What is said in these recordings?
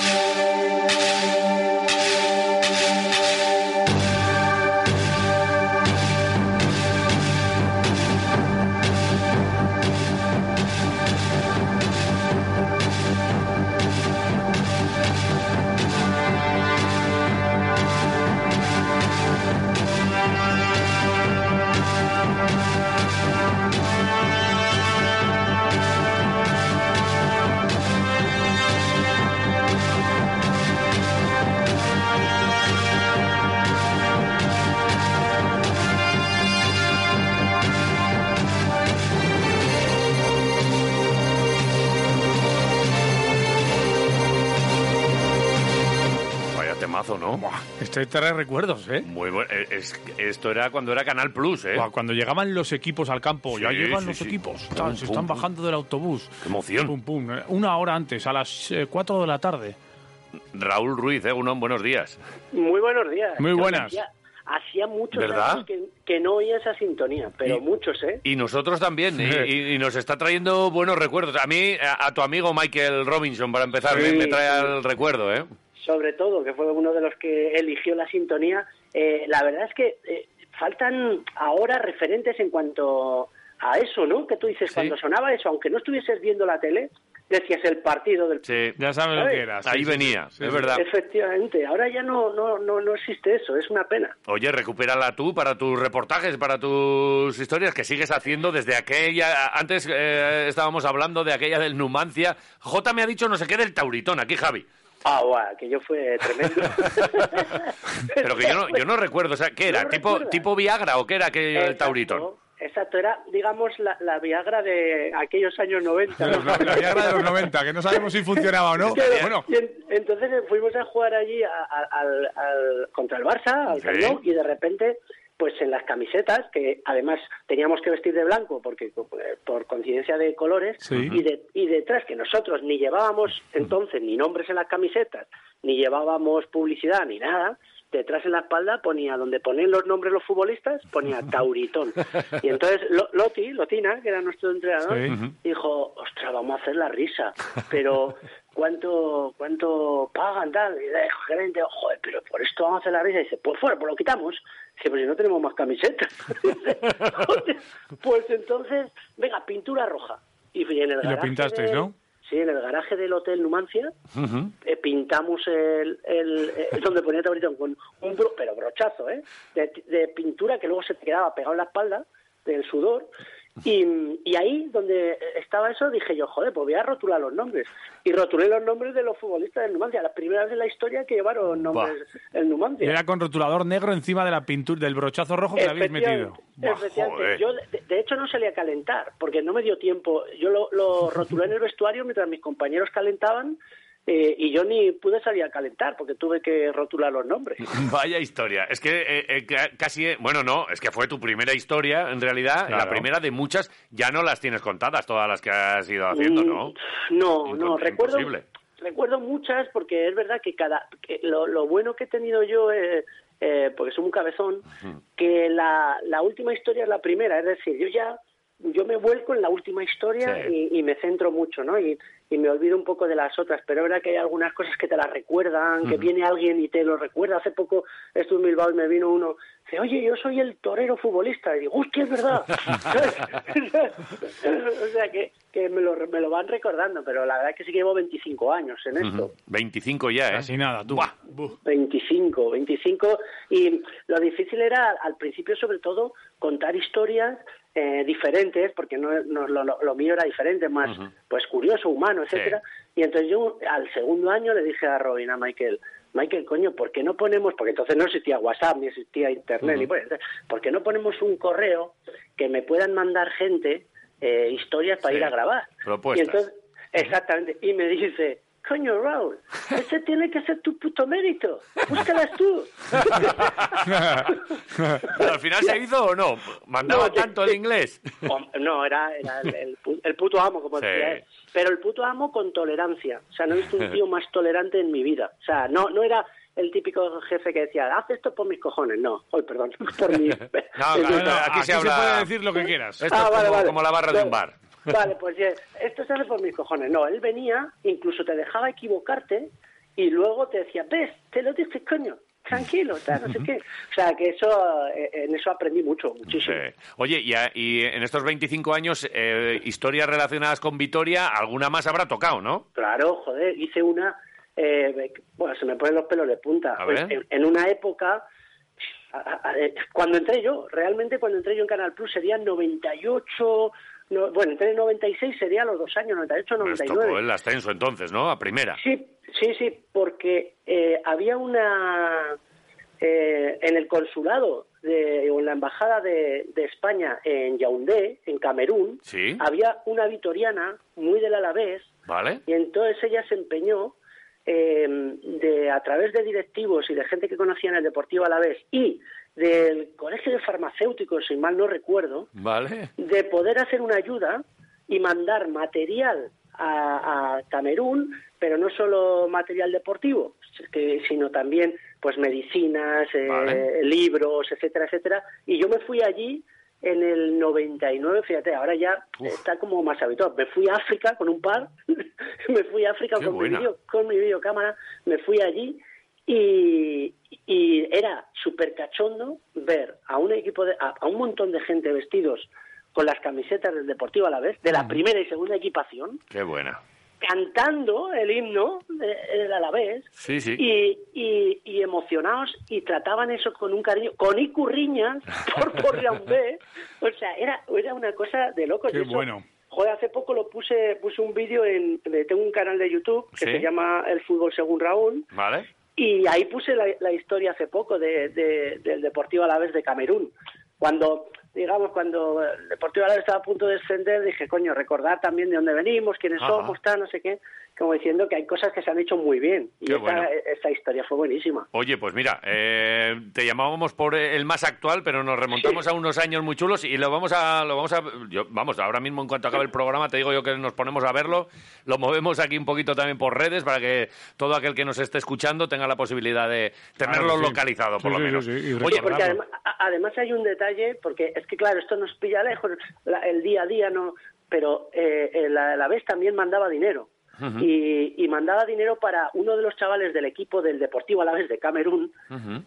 Vaya este trae recuerdos, ¿eh? Muy bueno. Eh, es- esto era cuando era Canal Plus, ¿eh? Cuando llegaban los equipos al campo, ya Sí, llegan sí, los sí. equipos, Pum, tal, se están pum. bajando del autobús. Qué emoción. Pum, pum, eh, una hora antes, a las 4 de la tarde. Raúl Ruiz, ¿eh? Uno, buenos días. Muy buenos días. Muy buenas. Hacía, hacía muchos ¿Verdad? años que, que no oía esa sintonía, pero Y- muchos, ¿eh? Y nosotros también, y, y- y nos está trayendo buenos recuerdos. A mí, a, a tu amigo Michael Robinson, para empezar, Sí, me, me trae sí. al recuerdo, ¿eh? Sobre todo, que fue uno de los que eligió la sintonía. Eh, la verdad es que eh, faltan ahora referentes en cuanto a eso, ¿no? Que tú dices, Sí. cuando sonaba eso, aunque no estuvieses viendo la tele, decías el partido del... Sí, Ya sabes lo que era. sí, ahí sí, venía, sí, es sí. verdad. Efectivamente, ahora ya no, no, no, no existe eso, es una pena. Oye, recupérala tú para tus reportajes, para tus historias que sigues haciendo desde aquella... Antes eh, estábamos hablando de aquella del Numancia. J me ha dicho no sé qué del Tauritón, aquí Javi. Ah, guau, que yo fue tremendo. Pero que yo no, yo no recuerdo, o sea, ¿qué era? ¿No ¿Tipo, recuerdas? ¿Tipo Viagra o qué era aquello del Exacto, Tauritón? Exacto, era, digamos, la, la Viagra de aquellos años 90. La, la- la Viagra de los 90, que no sabemos si funcionaba o no. Bueno, y en- entonces fuimos a jugar allí a- a- al, al- contra el Barça, al Sí. Y de repente, pues en las camisetas, que además teníamos que vestir de blanco porque eh, por coincidencia de colores, Sí. y, de- y detrás que nosotros ni llevábamos entonces ni nombres en las camisetas, ni llevábamos publicidad ni nada, detrás en la espalda ponía, donde ponen los nombres los futbolistas, ponía Tauritón. Y entonces Lo- Loti, Lotina, que era nuestro entrenador, Sí. Dijo, ostras, vamos a hacer la risa, pero ¿cuánto cuánto pagan tal? Y el gerente, joder, pero por esto vamos a hacer la risa. Y dice, pues fuera, pues lo quitamos. Dice, pues si no tenemos más camisetas. Dice, "Joder, pues entonces, venga, pintura roja. Y en el Y lo pintasteis, de- ¿no? Sí, en el garaje del Hotel Numancia eh, pintamos el, el, eh, donde ponía Tauritón con un bro- pero brochazo, ¿eh? De, de pintura que luego se te quedaba pegado en la espalda del sudor. Y, y ahí donde estaba eso dije yo, joder, pues voy a rotular los nombres. Y rotulé los nombres de los futbolistas del Numancia. La primera vez en la historia que llevaron nombres el y Numancia. era con rotulador negro encima de la pintura, del brochazo rojo que le habéis metido. Yo, de, de hecho, no salía a calentar, porque no me dio tiempo. Yo lo, lo rotulé en el vestuario mientras mis compañeros calentaban eh, y yo ni pude salir a calentar, porque tuve que rotular los nombres. Vaya historia. Es que eh, eh, ca- casi, eh, bueno, no, es que fue tu primera historia, en realidad, la primera de muchas, ya no las tienes contadas, todas las que has ido haciendo, ¿no? Mm, No, no, recuerdo, imposible. recuerdo muchas porque es verdad que cada que lo, lo bueno que he tenido yo, eh, eh, porque soy un cabezón, que la, la última historia es la primera, es decir, yo ya yo me vuelco en la última historia Sí. y, y me centro mucho, ¿no? Y, y me olvido un poco de las otras, pero es verdad que hay algunas cosas que te las recuerdan, que viene alguien y te lo recuerda. Hace poco estuve en Bilbao y me vino uno, dice, oye, yo soy el torero futbolista. Y digo, hostia, es verdad. o sea, que, que me, lo, me lo van recordando, pero la verdad es que sí que llevo 25 años en esto. Ujú. 25 ya, ¿eh? Casi nada, tú. Buah. Buf. 25, 25. Y lo difícil era, al principio, sobre todo, contar historias eh, diferentes, porque no, no- lo, mío era diferente, más pues curioso, humano, etcétera. Y entonces yo, al segundo año, le dije a Robin, a Michael, Michael, coño, ¿por qué no ponemos, porque entonces no existía WhatsApp, ni existía Internet, ni pues, ¿por qué no ponemos un correo que me puedan mandar gente eh, historias para Sí, ir a grabar? propuestas. Y entonces, exactamente, y me dice, coño, Raúl, ese tiene que ser tu puto mérito, búscalas tú. ¿Pero al final se hizo o no? ¿Mandaba No, te- tanto el inglés? No, era, era el, el pu- el puto amo, como Sí. decía él. Pero el puto amo con tolerancia. O sea, no he visto un tío más tolerante en mi vida. O sea, no, no era el típico jefe que decía, haz esto por mis cojones. No, hoy perdón, por mi... No, claro, No, no, aquí se habla- puede decir lo que quieras. Esto es como, como la barra de un bar. Vale, pues ya, esto se hace por mis cojones. No, él venía, incluso te dejaba equivocarte y luego te decía, ves, te lo dije, coño, tranquilo, tal, no sé qué. O sea, que eso, eh, en eso aprendí mucho, muchísimo. Oye, y, y, en estos 25 años, eh, historias relacionadas con Vitoria, alguna más habrá tocado, ¿no? Claro, joder, hice una, eh, bueno, se me ponen los pelos de punta. Pues, en, una época, cuando entré yo, realmente cuando entré yo en Canal Plus serían 98... No, bueno, entré en 96 sería los dos años, 98, 99. Esto el ascenso entonces, ¿no? A primera. Sí, Sí, sí, porque eh, había una eh, en el consulado de, o en la embajada de, España en Yaoundé, en Camerún, había una vitoriana muy del Alavés, vale. y entonces ella se empeñó em, de a través de directivos y de gente que conocía en el Deportivo Alavés y del Colegio de Farmacéuticos, si mal no recuerdo, vale. de poder hacer una ayuda y mandar material a, a Camerún pero no solo material deportivo, sino también pues medicinas, eh, libros, etcétera, etcétera. Y yo me fui allí en el 99, fíjate, ahora ya está como más habitual. Me fui a África con un par, me fui a África con mi, con mi videocámara, me fui allí y, y era súper cachondo ver a un equipo, de, a, un montón de gente vestidos con las camisetas del Deportivo a la vez, de la primera y segunda equipación. Qué buena cantando el himno del Alavés sí, sí. Y, y, y, emocionados y trataban eso con un cariño, con icurriñas por por un B. O sea, era, era una cosa de loco. Qué bueno. Joder, hace poco lo puse, puse un vídeo en, tengo un canal de YouTube que se llama El Fútbol Según Raúl. Vale. Y ahí puse la, la historia hace poco de, de, del Deportivo Alavés de Camerún. Cuando digamos, cuando el Deportivo Alavés estaba a punto de descender, dije, coño, recordar también de dónde venimos, quiénes somos, tal, no sé qué como diciendo que hay cosas que se han hecho muy bien. Y esta, historia fue buenísima. Oye, pues mira, eh, te llamábamos por el más actual, pero nos remontamos a unos años muy chulos y lo vamos a, lo vamos a, vamos, ahora mismo en cuanto acabe el programa, te digo yo que nos ponemos a verlo, lo movemos aquí un poquito también por redes para que todo aquel que nos esté escuchando tenga la posibilidad de tenerlo localizado, por lo menos. Oye, porque además, hay un detalle, porque es que claro, esto nos pilla lejos, el día a día, no, pero eh, la, la vez también mandaba dinero y, mandaba dinero para uno de los chavales del equipo del Deportivo Alavés de Camerún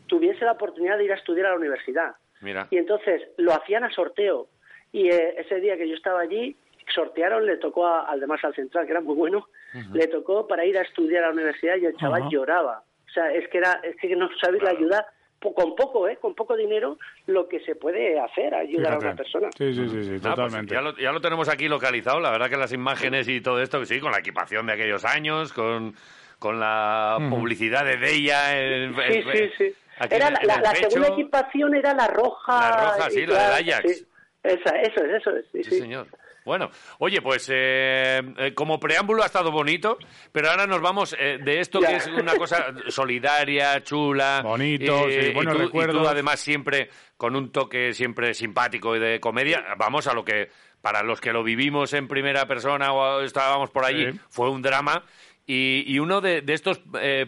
tuviese la oportunidad de ir a estudiar a la universidad. Y entonces lo hacían a sorteo. Y eh, ese día que yo estaba allí, sortearon, le tocó al de al Central, que era muy bueno, le tocó para ir a estudiar a la universidad y el chaval lloraba. O sea, es que, era, es que no sabéis la ayuda con poco, ¿eh? con poco dinero, lo que se puede hacer, ayudar a una persona. Sí, sí, sí, pues totalmente. ya, lo, tenemos aquí localizado, la verdad que las imágenes y todo esto, sí, con la equipación de aquellos años, con, con la publicidad de ella. sí, sí, sí. Era la, segunda equipación era la roja. La roja, sí, la del Ajax. Esa, eso es, eso es. Sí, señor. Bueno, oye, pues eh, eh, como preámbulo ha estado bonito, pero ahora nos vamos eh, de esto que es una cosa solidaria, chula. Bonito, sí, buenos recuerdos. además siempre con un toque siempre simpático y de comedia. Vamos a lo que, para los que lo vivimos en primera persona o estábamos por allí, fue un drama. Y, uno de, estos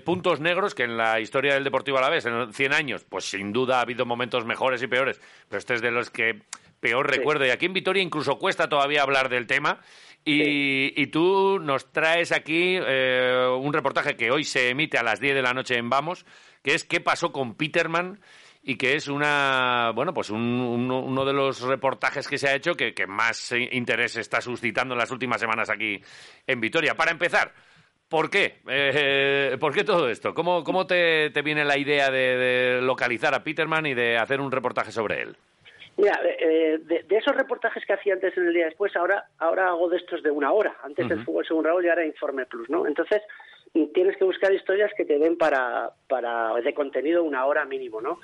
puntos negros que en la historia del Deportivo a la vez, en 100 años, pues sin duda ha habido momentos mejores y peores, pero este es de los que peor recuerdo. Y aquí en Vitoria incluso cuesta todavía hablar del tema. Y, tú nos traes aquí eh, un reportaje que hoy se emite a las 10 de la noche en Vamos, que es qué pasó con Peterman y que es una bueno pues uno de los reportajes que se ha hecho que, más interés está suscitando en las últimas semanas aquí en Vitoria. Para empezar, ¿por qué? Eh, ¿Por qué todo esto? ¿Cómo, cómo te, viene la idea de localizar a Peterman y de hacer un reportaje sobre él? Mira, eh, de, esos reportajes que hacía antes en el día después, ahora ahora hago de estos de una hora. Antes del fútbol según Raúl y ahora Informe Plus, ¿no? Entonces tienes que buscar historias que te den para, para de contenido una hora mínimo, ¿no?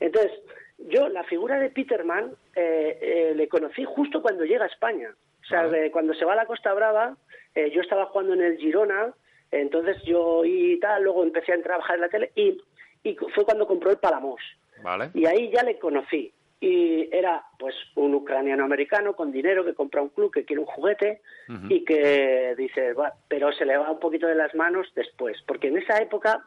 Entonces, yo la figura de Peterman eh, eh, le conocí justo cuando llega a España. O sea, cuando se va a la Costa Brava, yo estaba jugando en el Girona, entonces yo y tal, luego empecé a trabajar en la tele y, y fue cuando compró el Palamos. Vale. Y ahí ya le conocí y era pues un ucraniano americano con dinero que compra un club que quiere un juguete y que dice pero se le va un poquito de las manos después porque en esa época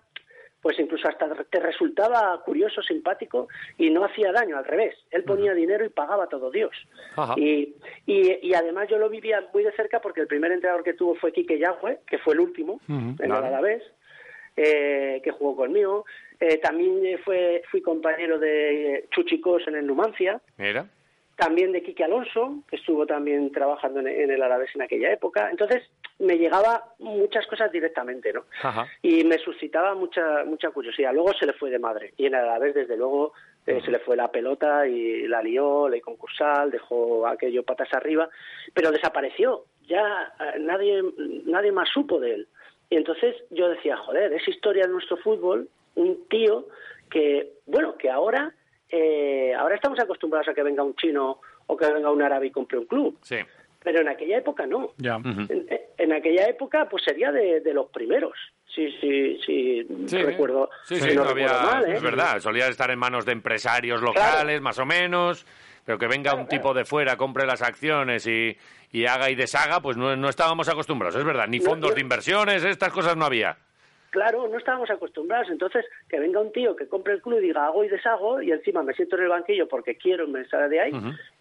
pues incluso hasta te resultaba curioso simpático y no hacía daño al revés él ponía dinero y pagaba todo Dios y, y, además yo lo vivía muy de cerca porque el primer entrenador que tuvo fue Quique Yagüe que fue el último en la vez eh, que jugó conmigo. Eh, también fue, fui compañero de Chuchicos en el Numancia. Mira. También de Quique Alonso, que estuvo también trabajando en, el Alavés en aquella época. Entonces, me llegaba muchas cosas directamente, ¿no? Y me suscitaba mucha mucha curiosidad. Luego se le fue de madre. Y en el Alavés, desde luego, eh, se le fue la pelota y la lió, ley concursal, dejó aquello patas arriba, pero desapareció. Ya eh, nadie, nadie más supo de él. Y entonces yo decía, joder, es historia de nuestro fútbol, un tío que, bueno, que ahora, eh, ahora estamos acostumbrados a que venga un chino o que venga un árabe y compre un club. Sí. Pero en aquella época no. en, aquella época, pues sería de, los primeros. Sí, sí, sí, recuerdo. Sí, sí, no, había, ¿eh? Es verdad, solía estar en manos de empresarios locales, más o menos. Pero que venga un tipo de fuera, compre las acciones y, y haga y deshaga, pues no, no estábamos acostumbrados, es verdad. Ni fondos de inversiones, estas cosas no había. Claro, no estábamos acostumbrados. Entonces, que venga un tío que compre el club y diga hago y deshago, y encima me siento en el banquillo porque quiero me sale de ahí,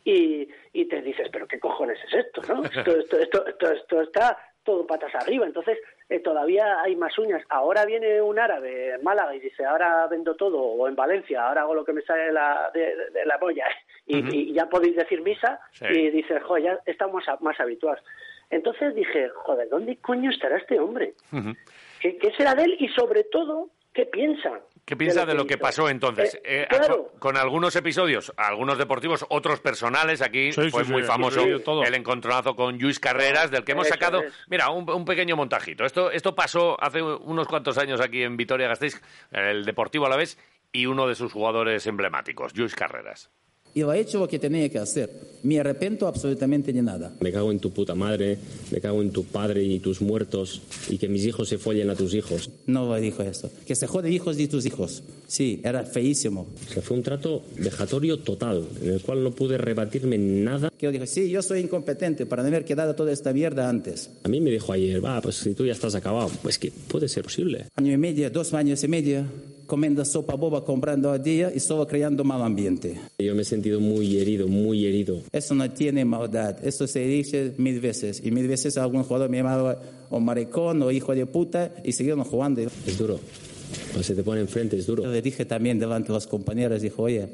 y, y te dices, pero qué cojones es esto, ¿no? Esto, esto, esto, esto, esto está todo patas arriba. Entonces, eh, todavía hay más uñas. Ahora viene un árabe en Málaga y dice, ahora vendo todo, o en Valencia, ahora hago lo que me sale de la, de, la polla, y, ya podéis decir misa, y dices, joder, ya estamos más habituados. Entonces dije, joder, ¿dónde coño estará este hombre? ¿Qué, será de él? Y sobre todo, ¿qué piensa? ¿Qué piensa de lo que, pasó entonces? Eh, eh, con, algunos episodios, algunos deportivos, otros personales. Aquí fue muy famoso el encontronazo con Luis Carreras, del que hemos sacado, mira, un, pequeño montajito. Esto, esto pasó hace unos cuantos años aquí en Vitoria-Gasteiz, el Deportivo a la vez, y uno de sus jugadores emblemáticos, Luis Carreras y lo he hecho lo que tenía que hacer. Me arrepiento absolutamente de nada. Me cago en tu puta madre, me cago en tu padre y tus muertos y que mis hijos se follen a tus hijos. No dijo eso. Que se jode hijos de tus hijos. Sí, era feísimo. O fue un trato vejatorio total, en el cual no pude rebatirme nada. Que yo dije, sí, yo soy incompetente para no haber quedado toda esta mierda antes. A mí me dijo ayer, va, pues si tú ya estás acabado, pues que puede ser posible. Año y medio, dos años y medio comiendo sopa boba, comprando a día y solo creando mal ambiente. Yo me he sentido muy herido, muy herido. Eso no tiene maldad, eso se dice mil veces. Y mil veces algún jugador me llamaba o maricón o hijo de puta y siguieron jugando. Es duro. Cuando se te pone enfrente es duro. Yo le dije también delante de los compañeros, dijo, oye,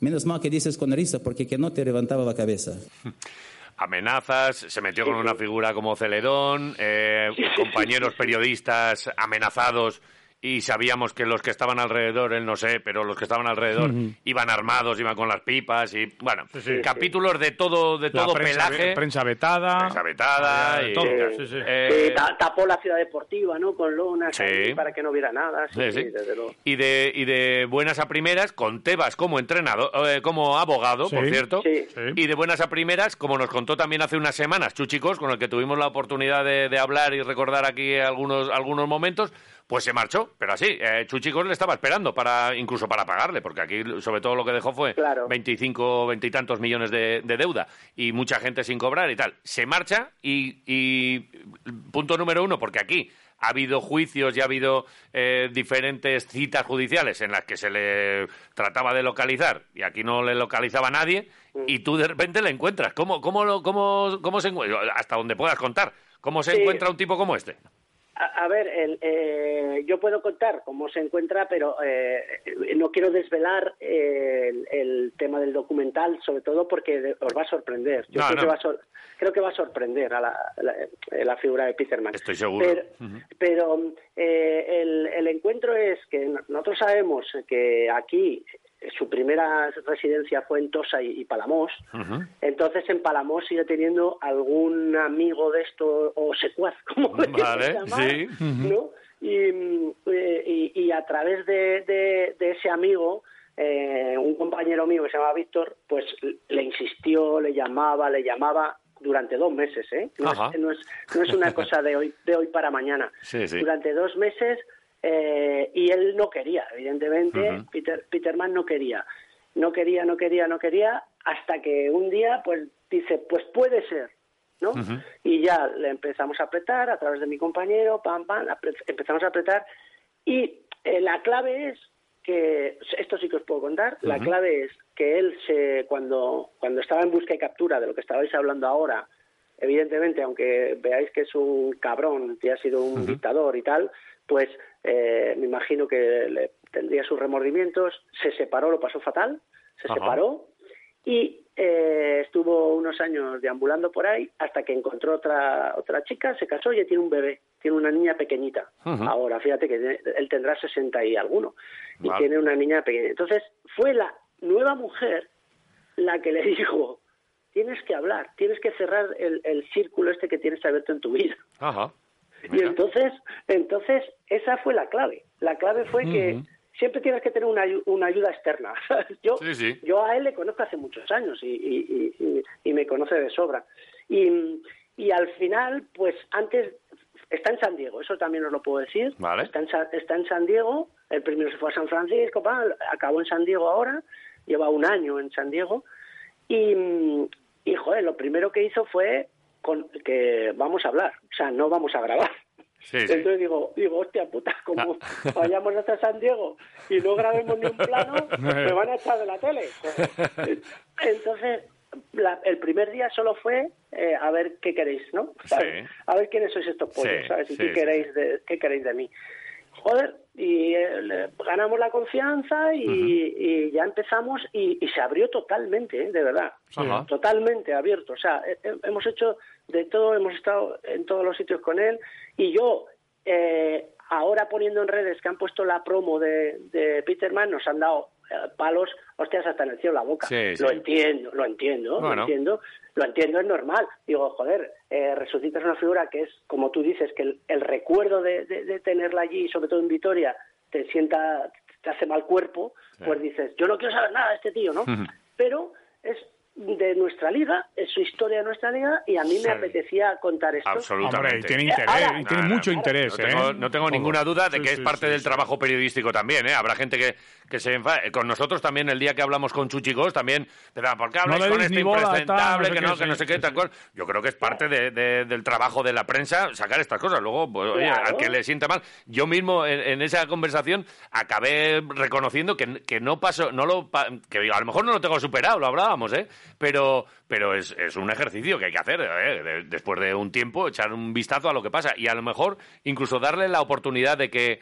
menos mal que dices con risa porque que no te levantaba la cabeza. amenazas, se metió con una figura como Celedón, eh, compañeros periodistas amenazados y sabíamos que los que estaban alrededor, él no sé, pero los que estaban alrededor iban armados, iban con las pipas y bueno, capítulos de todo de todo pelaje, prensa vetada, prensa vetada y, todo. Eh, tapó la ciudad deportiva, ¿no? Con lonas para que no hubiera nada, y de y de buenas a primeras con Tebas como entrenador, eh, como abogado, por cierto, y de buenas a primeras, como nos contó también hace unas semanas Chuchicos, con el que tuvimos la oportunidad de, de hablar y recordar aquí algunos algunos momentos pues se marchó, pero así, eh, Chuchicos le estaba esperando para incluso para pagarle, porque aquí sobre todo lo que dejó fue 25, 20 y tantos millones de, deuda y mucha gente sin cobrar y tal. Se marcha y, punto número uno, porque aquí ha habido juicios y ha habido eh, diferentes citas judiciales en las que se le trataba de localizar y aquí no le localizaba nadie mm. y tú de repente le encuentras. ¿Cómo, cómo, cómo, cómo se encuentra? Hasta donde puedas contar. ¿Cómo se encuentra un tipo como este? A, ver, el, eh, yo puedo contar cómo se encuentra, pero eh, no quiero desvelar el, tema del documental, sobre todo porque os va a sorprender. Yo creo, Que va a creo, que va a sorprender a la, figura de Peterman. Estoy seguro. Pero, eh, el, el encuentro es que nosotros sabemos que aquí su primera residencia fue en Tosa y, Palamos. Entonces en Palamos sigue teniendo algún amigo de esto o secuaz, como vale, sí. ¿no? Eh, y, y, a través de, de, ese amigo, eh, un compañero mío que se llama Víctor, pues le insistió, le llamaba, le llamaba durante dos meses, ¿eh? No, es, no, es, no es, una cosa de hoy, de hoy para mañana. Durante dos meses eh, y él no quería, evidentemente, Peter, Peterman no quería. No quería, no quería, no quería, hasta que un día, pues dice, pues puede ser, ¿no? Y ya le empezamos a apretar a través de mi compañero, pam, pam, empezamos a apretar. Y eh, la clave es que, esto sí que os puedo contar, la clave es que él se, cuando, cuando estaba en busca y captura de lo que estabais hablando ahora, evidentemente, aunque veáis que es un cabrón, que ha sido un dictador y tal, pues eh, me imagino que le tendría sus remordimientos, se separó, lo pasó fatal, se separó y eh, estuvo unos años deambulando por ahí hasta que encontró otra otra chica, se casó y tiene un bebé, tiene una niña pequeñita. Ahora, fíjate que él tendrá 60 y alguno y tiene una niña pequeña. Entonces, fue la nueva mujer la que le dijo, tienes que hablar, tienes que cerrar el, el círculo este que tienes abierto en tu vida. Ajá. Y entonces, entonces esa fue la clave. La clave fue que siempre tienes que tener una, una ayuda externa. yo, yo a él le conozco hace muchos años y, y, y, me conoce de sobra. Y, y al final, pues antes está en San Diego, eso también os lo puedo decir. Está, en, está en San Diego, el primero se fue a San Francisco, acabó en San Diego ahora, lleva un año en San Diego. Y, y joder, lo primero que hizo fue con, que vamos a hablar, o sea, no vamos a grabar. Entonces digo, digo, hostia puta, como ah. vayamos hasta San Diego y no grabemos ni un plano, me van a echar de la tele. Entonces, el primer día solo fue eh, a ver qué queréis, ¿no? A ver quiénes sois estos pollos, ¿sabes? Y qué queréis de, qué queréis de mí. Joder, y eh, ganamos la confianza y, ya empezamos y, se abrió totalmente, ¿eh? de verdad, totalmente abierto. O sea, hemos hecho de todo, hemos estado en todos los sitios con él y yo eh, ahora poniendo en redes que han puesto la promo de, de Peterman nos han dado palos, hostias, hasta en el cielo la boca. Lo entiendo, lo entiendo, lo entiendo, lo entiendo, es normal. Digo, joder, eh, resucitas una figura que es, como tú dices, que el, recuerdo de, de, tenerla allí, sobre todo en Vitoria, te sienta, te hace mal cuerpo, pues dices, yo no quiero saber nada de este tío, ¿no? Pero es de nuestra liga, es su historia de nuestra liga y a mí me apetecía contar esto. Absolutamente. tiene interés, tiene mucho interés. No tengo, ¿eh? ninguna duda de que es parte del trabajo periodístico también. ¿eh? Habrá gente que, que se enfade. Con nosotros también, el día que hablamos con Chuchicos, también, ¿por qué hablas con este impresentable? que no, que no sé qué, tal cual. Yo creo que es parte de, del trabajo de la prensa sacar estas cosas. Luego, pues, oye, al que le sienta mal. Yo mismo en, esa conversación acabé reconociendo que, que no paso, no lo, que a lo mejor no lo tengo superado, lo hablábamos, ¿eh? Pero, pero es, es un ejercicio que hay que hacer ¿eh? después de un tiempo, echar un vistazo a lo que pasa y a lo mejor incluso darle la oportunidad de que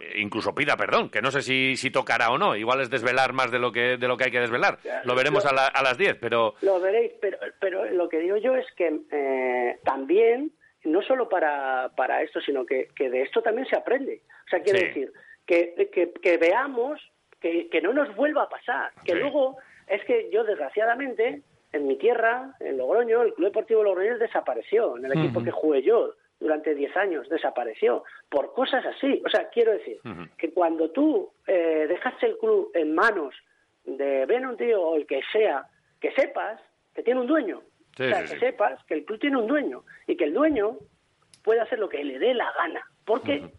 eh, incluso pida perdón, que no sé si, si tocará o no, igual es desvelar más de lo que, de lo que hay que desvelar. Lo veremos a, a, las 10, pero... Lo veréis, pero, pero lo que digo yo es que eh, también, no solo para, para esto, sino que, que de esto también se aprende. O sea, quiero decir, que, que, que veamos que, que, no nos vuelva a pasar, que luego es que yo, desgraciadamente, en mi tierra, en Logroño, el Club Deportivo Logroño desapareció, en el equipo que jugué yo durante 10 años, desapareció, por cosas así. O sea, quiero decir que cuando tú eh, dejas el club en manos de ven un tío o el que sea, que sepas que tiene un dueño. o sea, que sepas que el club tiene un dueño y que el dueño puede hacer lo que le dé la gana, porque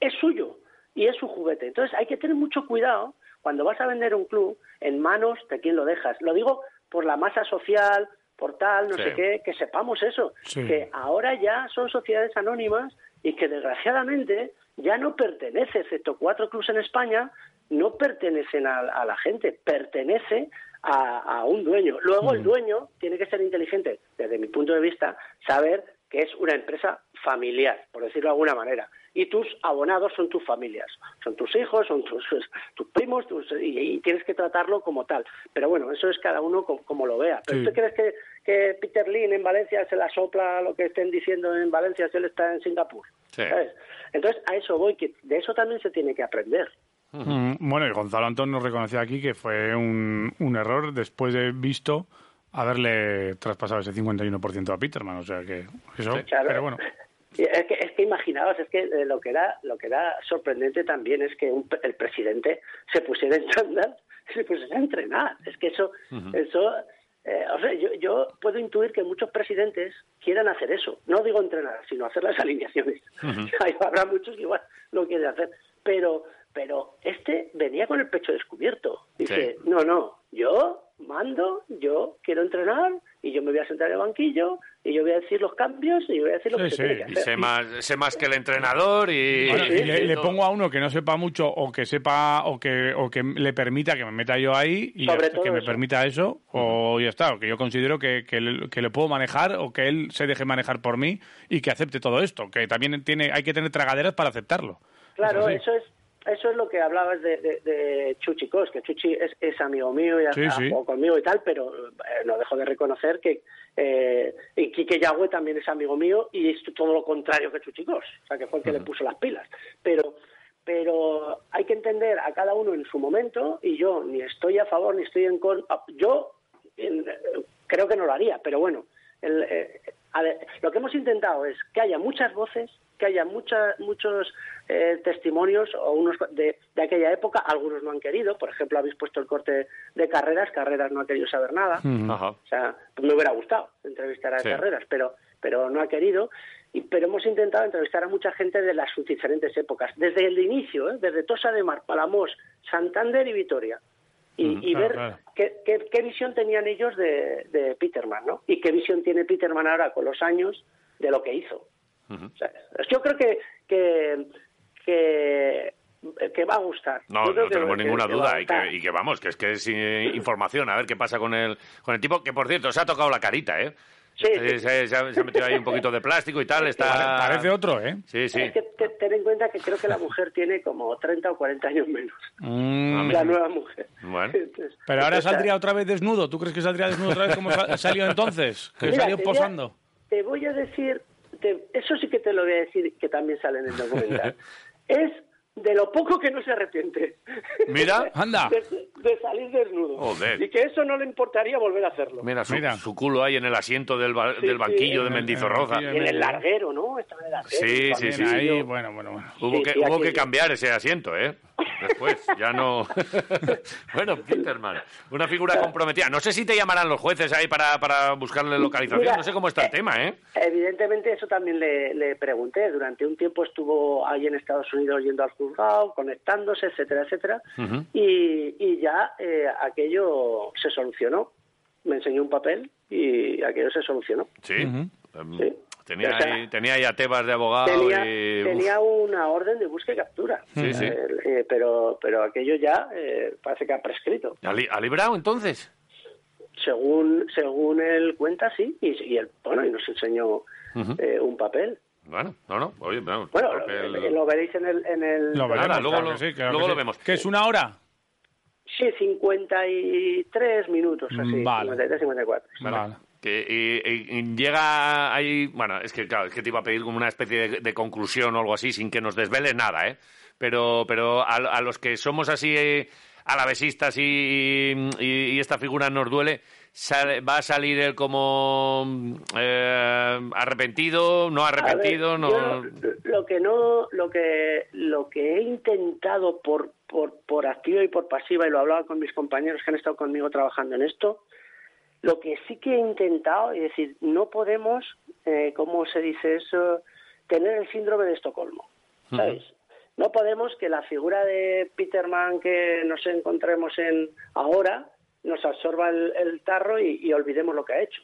es suyo y es su juguete. Entonces hay que tener mucho cuidado cuando vas a vender un club en manos de quién lo dejas. Lo digo por la masa social, por tal, no sé qué, que sepamos eso, que ahora ya son sociedades anónimas y que desgraciadamente ya no pertenece, excepto cuatro clubes en España, no pertenecen a, la gente, pertenece a, un dueño. Luego el dueño tiene que ser inteligente, desde mi punto de vista, saber que es una empresa familiar, por decirlo de alguna manera y tus abonados son tus familias, son tus hijos, son tus, tus primos, tus, y, tienes que tratarlo como tal. Pero bueno, eso es cada uno como, lo vea. ¿Pero tú crees que, que Peter Lin en Valencia se la sopla lo que estén diciendo en Valencia si él está en Singapur? Entonces, a eso voy, que de eso también se tiene que aprender. Mm, bueno, y Gonzalo Antón nos reconoció aquí que fue un, un error después de visto haberle traspasado ese 51% a Peterman, o sea que eso, pero bueno. Es que, es que imaginaos, es que eh, lo que era lo que era sorprendente también es que el presidente se pusiera en chándal, se pusiera a entrenar. Es que eso, eso, eh, o sea, yo, yo puedo intuir que muchos presidentes quieran hacer eso. No digo entrenar, sino hacer las alineaciones. Habrá muchos que igual lo quieren hacer, pero, pero este venía con el pecho descubierto. Dice, no, no, yo mando, yo quiero entrenar y yo me voy a sentar en el banquillo y yo voy a decir los cambios y yo voy a decir lo que se tiene que hacer. Y sé más, sé más que el entrenador y... le, pongo a uno que no sepa mucho o que sepa o que, o que le permita que me meta yo ahí y que me permita eso o ya está, o que yo considero que, que, le, puedo manejar o que él se deje manejar por mí y que acepte todo esto, que también tiene hay que tener tragaderas para aceptarlo. Claro, eso es eso es lo que hablabas de, de, Chuchi Cos, que Chuchi es, es amigo mío y ha sí, conmigo y tal, pero eh, no dejo de reconocer que eh, y Quique Yagüe también es amigo mío y es todo lo contrario que Chuchi Cos, o sea, que fue el que le puso las pilas. Pero pero hay que entender a cada uno en su momento y yo ni estoy a favor ni estoy en contra. Yo creo que no lo haría, pero bueno, el, eh, lo que hemos intentado es que haya muchas voces, que haya muchos eh, testimonios o unos de, aquella época, algunos no han querido, por ejemplo, habéis puesto el corte de carreras, carreras no ha querido saber nada, o sea, pues me hubiera gustado entrevistar a carreras, pero pero no ha querido, y, pero hemos intentado entrevistar a mucha gente de las diferentes épocas, desde el inicio, ¿eh? desde Tosa de Mar, Palamos, Santander y Vitoria, y, ver Qué, qué, visión tenían ellos de, de Peterman, ¿no? Y qué visión tiene Peterman ahora con los años de lo que hizo yo creo que, que, que, va a gustar. No, no tenemos ninguna duda y que, y que, vamos, que es que es información, a ver qué pasa con el, con el tipo, que por cierto se ha tocado la carita, ¿eh? Sí, Se, ha, metido ahí un poquito de plástico y tal. Está... Parece otro, ¿eh? Sí, sí. Es que ten en cuenta que creo que la mujer tiene como 30 o 40 años menos. Mm. La nueva mujer. Bueno. Pero ahora saldría otra vez desnudo. ¿Tú crees que saldría desnudo otra vez como salió entonces? Que salió posando. te voy a decir eso sí que te lo voy a decir que también sale en el documental. es de lo poco que no se arrepiente. Mira, anda. De, salir desnudo. Y que eso no le importaría volver a hacerlo. Mira, su, Mira. su culo ahí en el asiento del, del banquillo de Mendizorroza. Y en el larguero, ¿no? Estaba en el larguero. Sí, sí, sí. Ahí, bueno, bueno, bueno. Hubo, que, hubo que cambiar ese asiento, ¿eh? Después, ya no. bueno, Peterman, una figura comprometida. No sé si te llamarán los jueces ahí para, para buscarle localización. no sé cómo está el eh, tema, ¿eh? Evidentemente, eso también le, le, pregunté. Durante un tiempo estuvo ahí en Estados Unidos yendo al juzgado, conectándose, etcétera, etcétera. y, y, ya eh, aquello se solucionó. Me enseñó un papel y aquello se solucionó. Sí. Em, tenía, ahí, tenía ahí a Tebas de abogado y... Tenía una orden de búsqueda y captura. Sí, sí. Eh, pero, pero aquello ya eh, parece que ha prescrito. ¿Ha, librado entonces? Según según él cuenta, sí. Y, y él, bueno, y nos enseñó eh, un papel. Bueno, no, no, oye, bueno, lo, veréis en el... En el lo veremos, luego, lo, luego lo vemos. ¿Qué es una hora? Sí, 53 minutos, así, vale. 53, 54. Vale. Que, y, llega ahí, bueno, es que claro, es que te iba a pedir como una especie de, conclusión o algo así, sin que nos desvele nada, ¿eh? Pero, pero a, los que somos así eh, alavesistas y, y, esta figura nos duele, ¿va a salir él como eh, arrepentido, no arrepentido? no... lo que no, lo que, lo que he intentado por, por, por activa y por pasiva, y lo hablaba con mis compañeros que han estado conmigo trabajando en esto, lo que sí que he intentado, es decir, no podemos, eh, ¿cómo se dice eso?, tener el síndrome de Estocolmo, ¿sabes? No podemos que la figura de Peterman que nos encontremos en ahora nos absorba el, tarro y, olvidemos lo que ha hecho.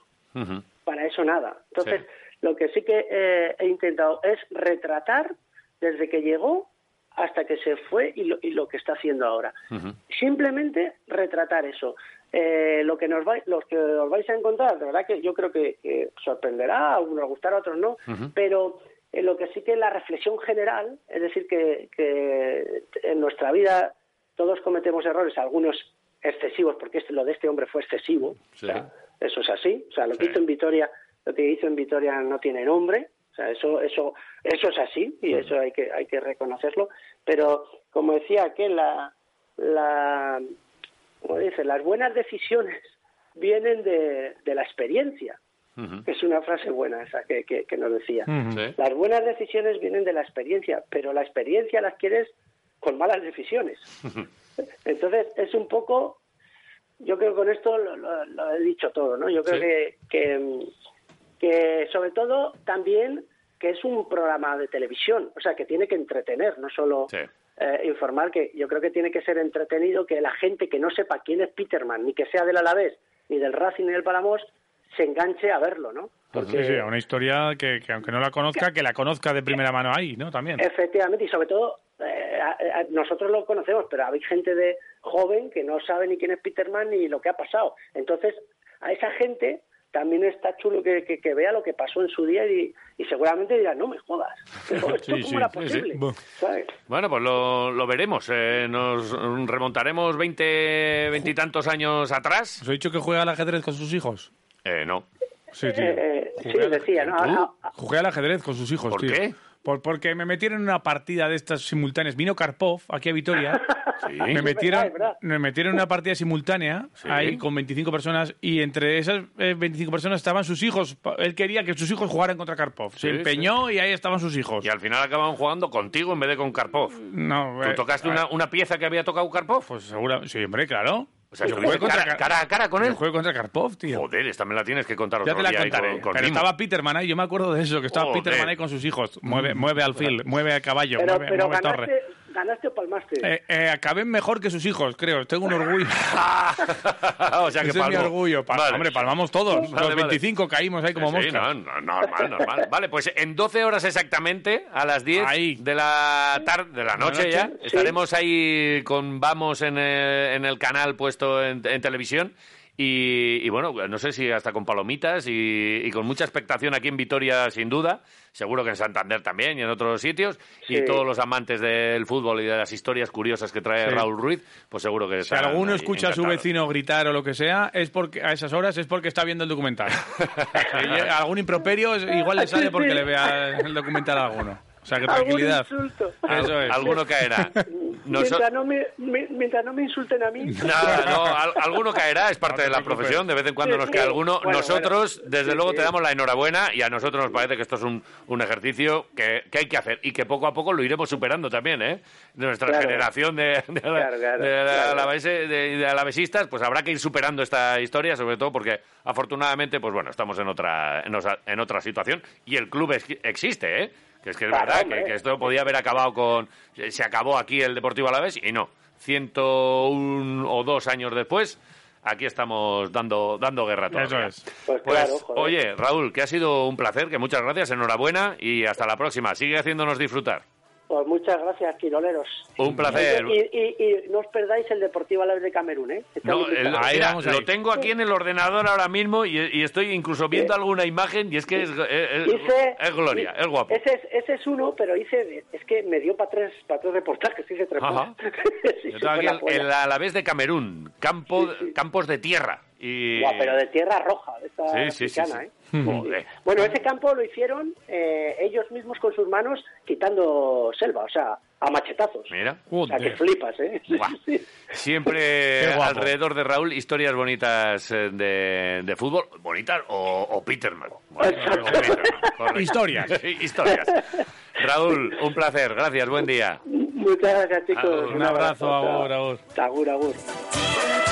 Para eso nada. Entonces, lo que sí que eh, he intentado es retratar desde que llegó hasta que se fue y lo, que está haciendo ahora. Simplemente retratar eso. Eh, lo que nos los que os vais a encontrar, de verdad que yo creo que, sorprenderá, a algunos gustará, a otros no, pero eh, lo que sí que la reflexión general, es decir, que, en nuestra vida todos cometemos errores, algunos excesivos, porque este, lo de este hombre fue excesivo, eso es así, o sea, lo que hizo en Vitoria, lo que hizo en Vitoria no tiene nombre, o sea, eso, eso, eso es así y eso hay que, hay que reconocerlo. Pero, como decía que la, la, como dice, las buenas decisiones vienen de, de la experiencia. Es una frase buena esa que, que, nos decía. Las buenas decisiones vienen de la experiencia, pero la experiencia la adquieres con malas decisiones. Entonces, es un poco, yo creo que con esto lo, he dicho todo, ¿no? Yo creo que, que, que sobre todo también que es un programa de televisión, o sea, que tiene que entretener, no solo eh, informar, que yo creo que tiene que ser entretenido, que la gente que no sepa quién es Peterman, ni que sea del Alavés, ni del Racing, ni del Palamos, se enganche a verlo, ¿no? Porque... Sí, sí, una historia que, que, aunque no la conozca, que la conozca de primera mano ahí, ¿no? También. Efectivamente, y sobre todo, eh, nosotros lo conocemos, pero hay gente de joven que no sabe ni quién es Peterman ni lo que ha pasado. Entonces, a esa gente también está chulo que, que, vea lo que pasó en su día y, y seguramente dirá, no me jodas, pero esto cómo era posible, Bueno, pues lo, lo veremos. Eh, nos remontaremos veinte, veintitantos años atrás. ¿Os he dicho que juega al ajedrez con sus hijos? Eh, no. Sí, tío. Eh, sí, decía, ¿no? Jugué al ajedrez con sus hijos, ¿Por qué? Porque me metieron en una partida de estas simultáneas. Vino Karpov aquí a Vitoria. Me metieron, me metieron en una partida simultánea ahí con 25 personas y entre esas 25 eh, personas estaban sus hijos. Él quería que sus hijos jugaran contra Karpov. Se empeñó y ahí estaban sus hijos. Y al final acababan jugando contigo en vez de con Karpov. No, ¿Tú eh, tocaste una, una, pieza que había tocado Karpov? Pues seguro, sí, hombre, claro. O sea, yo jugué contra, cara, a cara con él. juego contra Karpov, tío. Joder, esta me la tienes que contar Ya te la contaré. Pero estaba Peterman ahí, yo me acuerdo de eso, que estaba Peterman ahí con sus hijos. Mueve, mueve al fil, mueve a caballo, pero, mueve, pero mueve ganaste, torre. ¿Ganaste o palmaste? Eh, eh, acabé mejor que sus hijos, creo. Tengo un orgullo. o sea que Ese es mi orgullo. Hombre, palmamos todos. Los 25 caímos ahí como sí, moscas. No, no, normal, normal. vale, pues en 12 horas exactamente, a las 10 de la tarde, de la noche, ya, estaremos ahí con Vamos en el, en el canal puesto en, en televisión y, bueno, no sé si hasta con palomitas y, con mucha expectación aquí en Vitoria, sin duda. Seguro que en Santander también y en otros sitios. Y todos los amantes del fútbol y de las historias curiosas que trae Raúl Ruiz, pues seguro que Si alguno escucha a su vecino gritar o lo que sea, es porque a esas horas es porque está viendo el documental. algún improperio igual le sale porque le vea el documental a alguno. O sea, que tranquilidad. Eso es. Alguno caerá. Mientras, no me, mientras no me insulten a mí. Nada, no, alguno caerá, es parte de la profesión, de vez en cuando nos cae alguno. nosotros, desde luego, te damos la enhorabuena y a nosotros nos parece que esto es un, un ejercicio que, que, hay que hacer y que poco a poco lo iremos superando también, ¿eh? De nuestra generación de, de, de, alavesistas, pues habrá que ir superando esta historia, sobre todo porque afortunadamente, pues bueno, estamos en otra, en, otra situación y el club existe, ¿eh? Que es que es verdad que, esto podía haber acabado con... Se acabó aquí el Deportivo Alavés y no. 101 o dos años después, aquí estamos dando, dando guerra todavía. Eso es. Pues, pues oye, Raúl, que ha sido un placer, que muchas gracias, enhorabuena y hasta la próxima. Sigue haciéndonos disfrutar. Pues muchas gracias, quiroleros. Un placer. Y, y, no os perdáis el Deportivo Alavés de Camerún, ¿eh? No, ahí lo tengo aquí en el ordenador ahora mismo y, estoy incluso viendo alguna imagen y es que es, es, gloria, es guapo. Ese es, ese es uno, pero hice, es que me dio para tres, para tres reportajes, hice tres. Ajá. Yo tengo aquí el, el, Alavés de Camerún, campo, campos de tierra. Y... pero de tierra roja, de esta sí, sí, ¿eh? Bueno, ese campo lo hicieron eh, ellos mismos con sus manos quitando selva, o sea, a machetazos. Mira. O sea, que flipas, ¿eh? Siempre alrededor de Raúl historias bonitas eh, de, de fútbol, bonitas o, o Peterman. historias. historias. Raúl, un placer, gracias, buen día. Muchas gracias, chicos. un, abrazo, abrazo, agur, agur. Agur, agur.